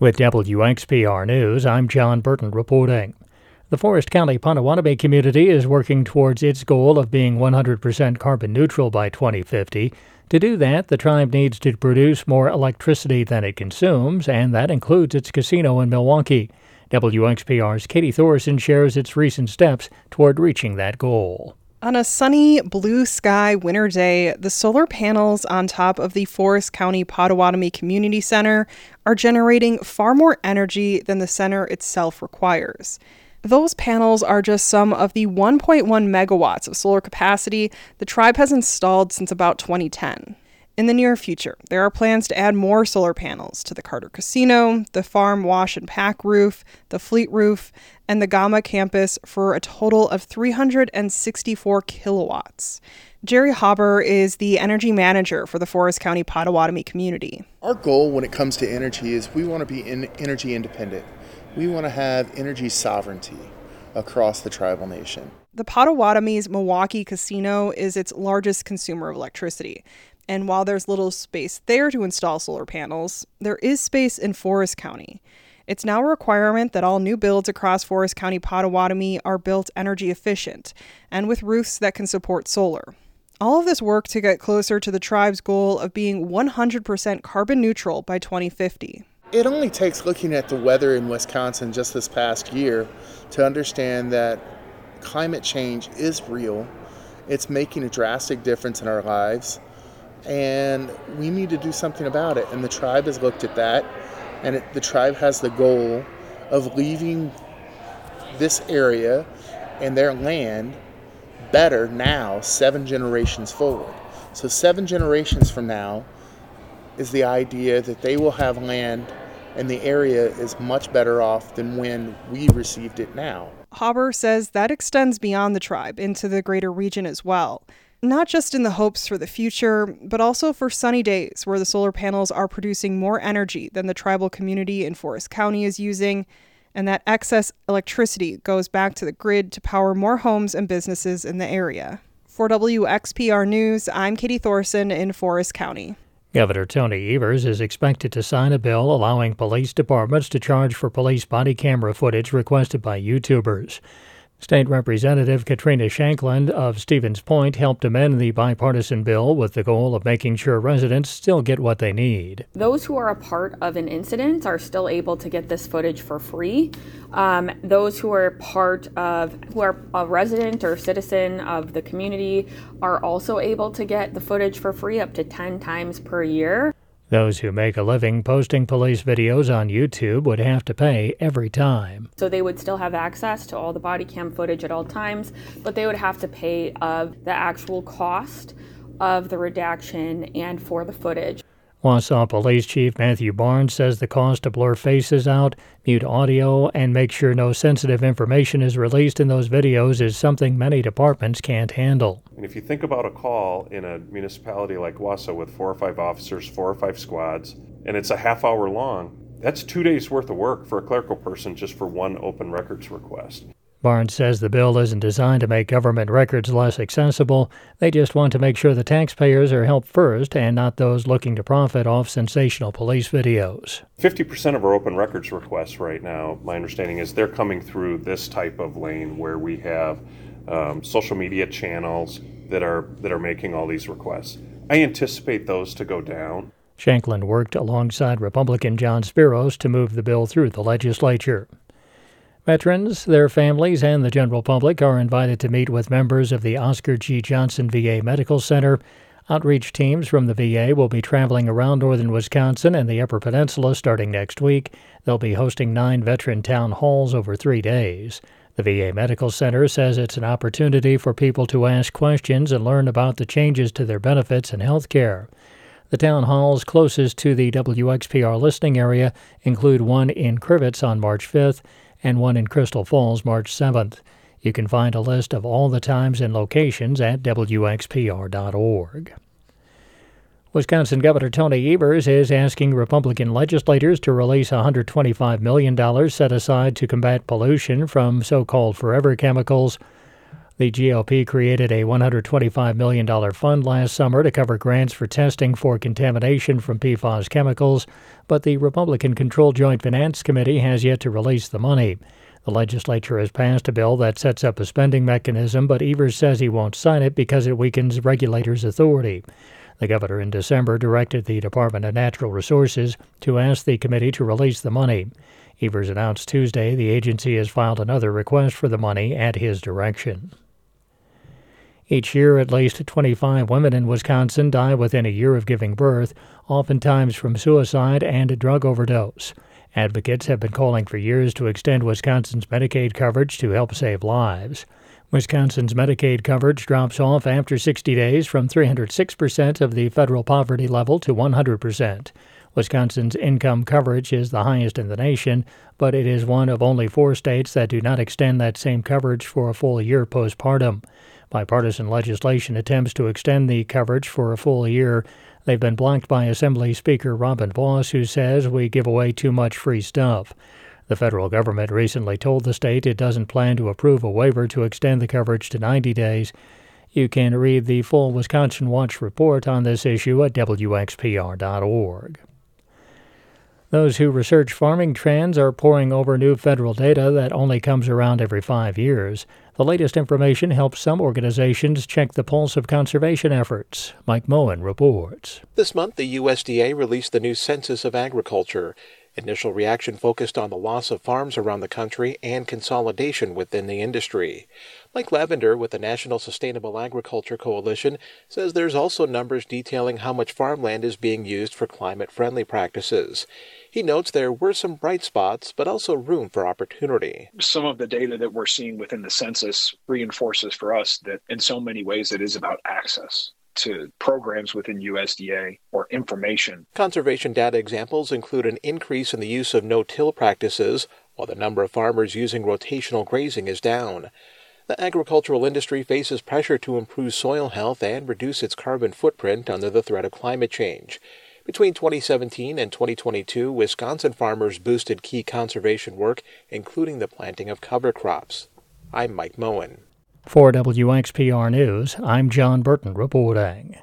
With WXPR News, I'm John Burton reporting. The Forest County Potawatomi community is working towards its goal of being 100% carbon neutral by 2050. To do that, the tribe needs to produce more electricity than it consumes, and that includes its casino in Milwaukee. WXPR's Katie Thoresen shares its recent steps toward reaching that goal. On a sunny, blue sky winter day, the solar panels on top of the Forest County Potawatomi Community Center are generating far more energy than the center itself requires. Those panels are just some of the 1.1 megawatts of solar capacity the tribe has installed since about 2010. In the near future, there are plans to add more solar panels to the Carter Casino, the farm wash and pack roof, the fleet roof, and the Gama campus for a total of 364 kilowatts. Jerry Hauber is the energy manager for the Forest County Potawatomi community. Our goal when it comes to energy is we want to be in energy independent. We want to have energy sovereignty across the tribal nation. The Potawatomi's Milwaukee Casino is its largest consumer of electricity. And while there's little space there to install solar panels, there is space in Forest County. It's now a requirement that all new builds across Forest County Potawatomi are built energy efficient and with roofs that can support solar. All of this work to get closer to the tribe's goal of being 100% carbon neutral by 2050. It only takes looking at the weather in Wisconsin just this past year to understand that climate change is real. It's making a drastic difference in our lives and we need to do something about it. And the tribe has looked at that, and it, the tribe has the goal of leaving this area and their land better now, seven generations forward. So, seven generations from now is the idea that they will have land and the area is much better off than when we received it now. Hauber says that extends beyond the tribe into the greater region as well not just in the hopes for the future, but also for sunny days where the solar panels are producing more energy than the tribal community in Forest County is using, and that excess electricity goes back to the grid to power more homes and businesses in the area. For WXPR News, I'm Katie Thoresen in Forest County. Governor Tony Evers is expected to sign a bill allowing police departments to charge for police body camera footage requested by YouTubers. State Representative Katrina Shankland of Stevens Point helped amend the bipartisan bill with the goal of making sure residents still get what they need. Those who are a part of an incident are still able to get this footage for free. Um, those who are part of, who are a resident or citizen of the community, are also able to get the footage for free up to 10 times per year. Those who make a living posting police videos on YouTube would have to pay every time. So they would still have access to all the body cam footage at all times, but they would have to pay of the actual cost of the redaction and for the footage. Wausau Police Chief Matthew Barnes says the cost to blur faces out, mute audio, and make sure no sensitive information is released in those videos is something many departments can't handle. And if you think about a call in a municipality like Wausau with four or five officers, four or five squads, and it's a half hour long, that's two days worth of work for a clerical person just for one open records request. Barnes says the bill isn't designed to make government records less accessible. They just want to make sure the taxpayers are helped first and not those looking to profit off sensational police videos. 50% of our open records requests right now, my understanding is they're coming through this type of lane where we have um, social media channels that are that are making all these requests. I anticipate those to go down. Shankland worked alongside Republican John Spiros to move the bill through the legislature. Veterans, their families, and the general public are invited to meet with members of the Oscar G. Johnson VA Medical Center. Outreach teams from the VA will be traveling around northern Wisconsin and the Upper Peninsula starting next week. They'll be hosting nine veteran town halls over three days. The VA Medical Center says it's an opportunity for people to ask questions and learn about the changes to their benefits and health care. The town halls closest to the WXPR listening area include one in Crivitz on March 5th and one in Crystal Falls March 7th. You can find a list of all the times and locations at WXPR.org. Wisconsin Governor Tony Evers is asking Republican legislators to release $125 million set aside to combat pollution from so called forever chemicals. The GOP created a $125 million fund last summer to cover grants for testing for contamination from PFAS chemicals, but the Republican controlled Joint Finance Committee has yet to release the money. The legislature has passed a bill that sets up a spending mechanism, but Evers says he won't sign it because it weakens regulators' authority. The governor in December directed the Department of Natural Resources to ask the committee to release the money. Evers announced Tuesday the agency has filed another request for the money at his direction. Each year, at least 25 women in Wisconsin die within a year of giving birth, oftentimes from suicide and drug overdose. Advocates have been calling for years to extend Wisconsin's Medicaid coverage to help save lives. Wisconsin's Medicaid coverage drops off after 60 days from 306% of the federal poverty level to 100%. Wisconsin's income coverage is the highest in the nation, but it is one of only four states that do not extend that same coverage for a full year postpartum. Bipartisan legislation attempts to extend the coverage for a full year. They've been blocked by Assembly Speaker Robin Vos, who says we give away too much free stuff. The federal government recently told the state it doesn't plan to approve a waiver to extend the coverage to 90 days. You can read the full Wisconsin Watch report on this issue at WXPR.org. Those who research farming trends are poring over new federal data that only comes around every five years. The latest information helps some organizations check the pulse of conservation efforts. Mike Moen reports. This month, the USDA released the new Census of Agriculture. Initial reaction focused on the loss of farms around the country and consolidation within the industry. Mike Lavender with the National Sustainable Agriculture Coalition says there's also numbers detailing how much farmland is being used for climate friendly practices. He notes there were some bright spots, but also room for opportunity. Some of the data that we're seeing within the census reinforces for us that in so many ways it is about access to programs within USDA or information. Conservation data examples include an increase in the use of no till practices, while the number of farmers using rotational grazing is down. The agricultural industry faces pressure to improve soil health and reduce its carbon footprint under the threat of climate change. Between 2017 and 2022, Wisconsin farmers boosted key conservation work, including the planting of cover crops. I'm Mike Moen. For WXPR News, I'm John Burton reporting.